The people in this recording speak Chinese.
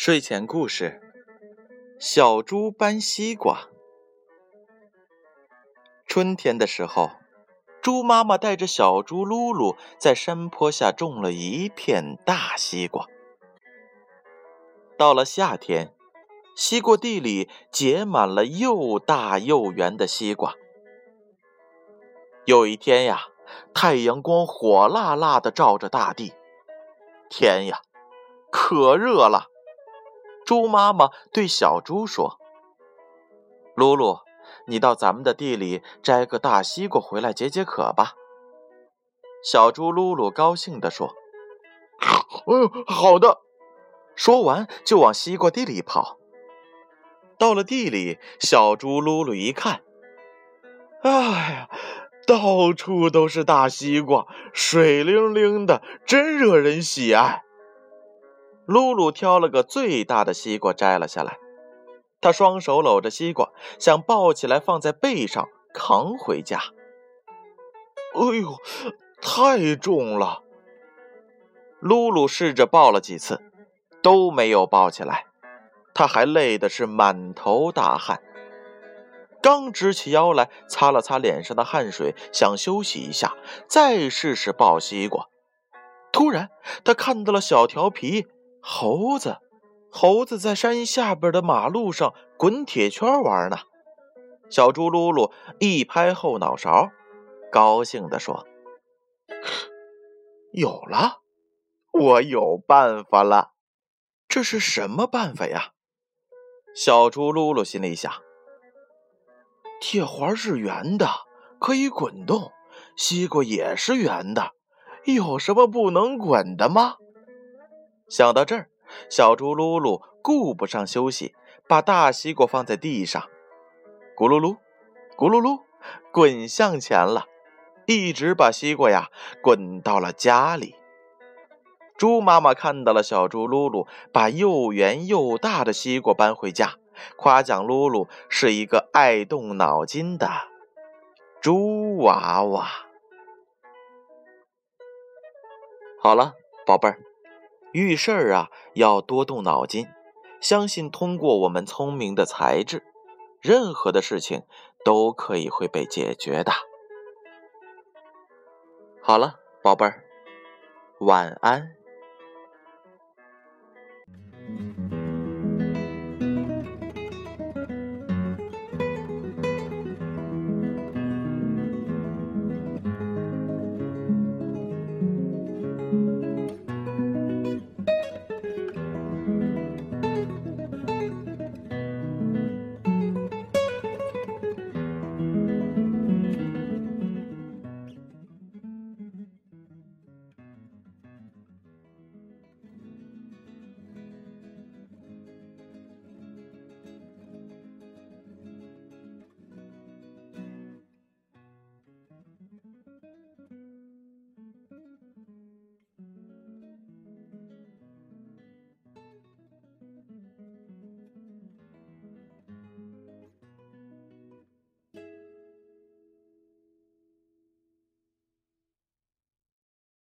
睡前故事：小猪搬西瓜。春天的时候，猪妈妈带着小猪噜噜在山坡下种了一片大西瓜。到了夏天，西瓜地里结满了又大又圆的西瓜。有一天呀，太阳光火辣辣的照着大地，天呀，可热了。猪妈妈对小猪说：“露露，你到咱们的地里摘个大西瓜回来解解渴吧。”小猪露露高兴地说：“嗯，好的。”说完就往西瓜地里跑。到了地里，小猪露露一看，哎呀，到处都是大西瓜，水灵灵的，真惹人喜爱。露露挑了个最大的西瓜摘了下来，她双手搂着西瓜，想抱起来放在背上扛回家。哎呦，太重了！露露试着抱了几次，都没有抱起来，她还累的是满头大汗。刚直起腰来，擦了擦脸上的汗水，想休息一下，再试试抱西瓜。突然，他看到了小调皮。猴子，猴子在山下边的马路上滚铁圈玩呢。小猪噜噜一拍后脑勺，高兴地说：“有了，我有办法了。这是什么办法呀？”小猪噜噜心里想：“铁环是圆的，可以滚动；西瓜也是圆的，有什么不能滚的吗？”想到这儿，小猪噜噜顾不上休息，把大西瓜放在地上，咕噜噜，咕噜噜，滚向前了，一直把西瓜呀滚到了家里。猪妈妈看到了小猪噜噜把又圆又大的西瓜搬回家，夸奖噜噜是一个爱动脑筋的猪娃娃。好了，宝贝儿。遇事儿啊，要多动脑筋，相信通过我们聪明的才智，任何的事情都可以会被解决的。好了，宝贝儿，晚安。